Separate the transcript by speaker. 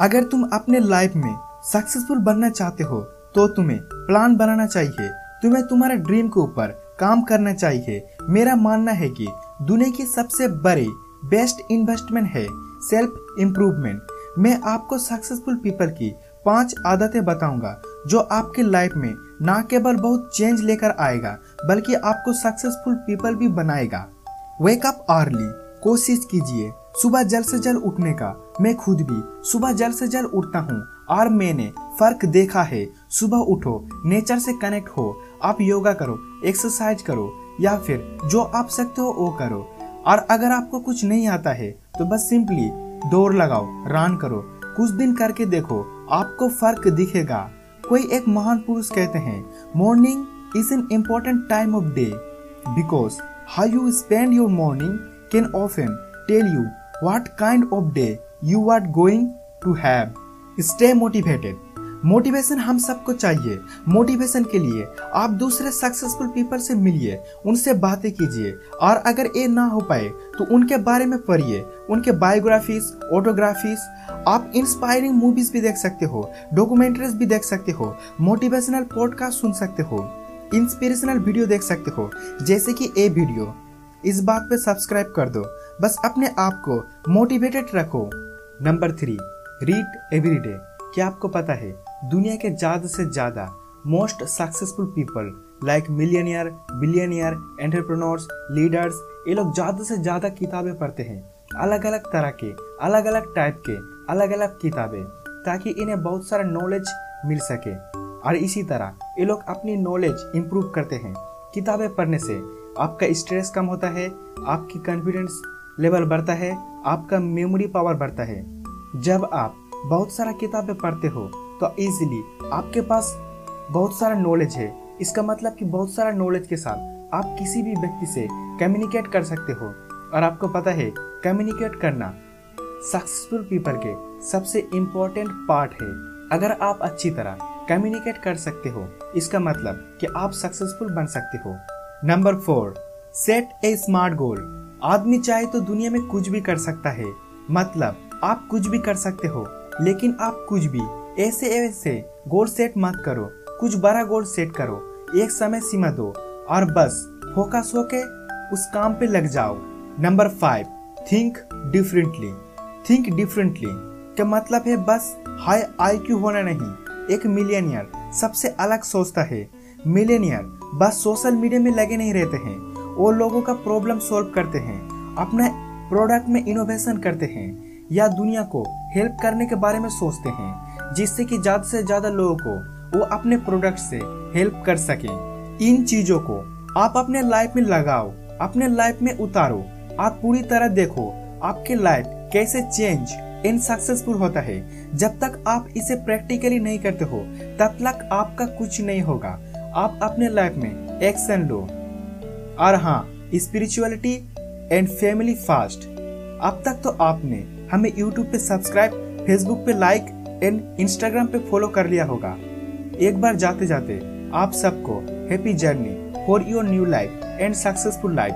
Speaker 1: अगर तुम अपने लाइफ में सक्सेसफुल बनना चाहते हो तो तुम्हें प्लान बनाना चाहिए। तुम्हें तुम्हारे ड्रीम के ऊपर काम करना चाहिए। मेरा मानना है कि दुनिया की सबसे बड़ी बेस्ट इन्वेस्टमेंट है सेल्फ इम्प्रूवमेंट। मैं आपको सक्सेसफुल पीपल की पाँच आदतें बताऊँगा, जो आपकी लाइफ में ना केवल बहुत चेंज लेकर आएगा, बल्कि आपको सक्सेसफुल पीपल भी बनाएगा। वेक अप अर्ली, कोशिश कीजिए। सुबह जल्द से जल्द उठने का, मैं खुद भी सुबह जल्द से जल्द उठता हूँ, और मैंने फ़र्क देखा है। सुबह उठो, नेचर से कनेक्ट हो, आप योगा करो एक्सरसाइज करो, या फिर जो आप सकते हो, वो करो। और अगर आपको कुछ नहीं आता है तो बस सिंपली दौड़ लगाओ रन करो। कुछ दिन करके देखो, आपको फ़र्क दिखेगा। कोई एक महान पुरुष कहते हैं morning is an important time of day because how you spend your morning can often tell you what kind of day you are going to have. Stay motivated. Motivation हम सबको चाहिए। मोटिवेशन के लिए आप दूसरे सक्सेसफुल पीपल से मिलिए। उनसे बातें कीजिए। और अगर ये ना हो पाए तो उनके बारे में पढ़िए। उनके बायोग्राफीज ऑटोग्राफीज आप इंस्पायरिंग मूवीज़ भी देख सकते हो डॉक्यूमेंट्रीज भी देख सकते हो मोटिवेशनल पॉडकास्ट सुन सकते हो इंस्पिरेशनल वीडियो देख सकते हो, जैसे कि ए वीडियो इस बात पे सब्सक्राइब कर दो। बस अपने आप को मोटिवेटेड रखो। Number three read every day क्या आपको पता है, दुनिया के ज़्यादा से ज़्यादा most successful people like millionaire billionaire entrepreneurs leaders ये लोग ज़्यादा से ज़्यादा किताबें पढ़ते हैं। अलग अलग तरह के अलग अलग टाइप के अलग अलग किताबें, ताकि इन्हें बहुत सारा नॉलेज मिल सके। और इसी तरह, ये लोग अपनी नॉलेज इम्प्रूव करते हैं। किताबें पढ़ने से आपका स्ट्रेस कम होता है, आपकी कॉन्फिडेंस लेवल बढ़ता है, आपका मेमोरी पावर बढ़ता है। जब आप बहुत सारा किताबें पढ़ते हो तो इजीली आपके पास बहुत सारा नॉलेज है। इसका मतलब कि बहुत सारा नॉलेज के साथ आप किसी भी व्यक्ति से कम्युनिकेट कर सकते हो। और आपको पता है कम्युनिकेट करना सक्सेसफुल पीपल के सबसे इम्पोर्टेंट पार्ट है। अगर आप अच्छी तरह कम्युनिकेट कर सकते हो। इसका मतलब कि आप सक्सेसफुल बन सकते हो। Number four set a smart goal आदमी चाहे तो दुनिया में कुछ भी कर सकता है। मतलब आप कुछ भी कर सकते हो, लेकिन आप कुछ भी ऐसे ऐसे गोल सेट मत करो। कुछ बड़ा गोल सेट करो। एक समय सीमा दो और बस फोकस होके उस काम पे लग जाओ। Number five think differently think differently का मतलब है बस हाई आई क्यू होना नहीं। एक मिलियनियर सबसे अलग सोचता है। मिलियनियर बस सोशल मीडिया में लगे नहीं रहते हैं। वो लोगों का प्रॉब्लम सॉल्व करते हैं, अपने प्रोडक्ट में इनोवेशन करते हैं, या दुनिया को हेल्प करने के बारे में सोचते हैं, जिससे कि ज़्यादा से ज़्यादा लोगों को वो अपने प्रोडक्ट से हेल्प कर सके। इन चीज़ों को आप अपने लाइफ में लगाओ, अपने लाइफ में उतारो। आप पूरी तरह देखो आपके लाइफ कैसे चेंज इन सक्सेसफुल होता है। जब तक आप इसे प्रैक्टिकली नहीं करते हो, तब तक आपका कुछ नहीं होगा। आप अपने लाइफ में एक्शन लो और हाँ स्पिरिचुअलिटी एंड फैमिली फास्ट अब तक तो आपने हमें यूट्यूब पे सब्सक्राइब फेसबुक पे लाइक एंड इंस्टाग्राम पे फॉलो कर लिया होगा। एक बार जाते जाते आप सबको happy journey for your new life and successful life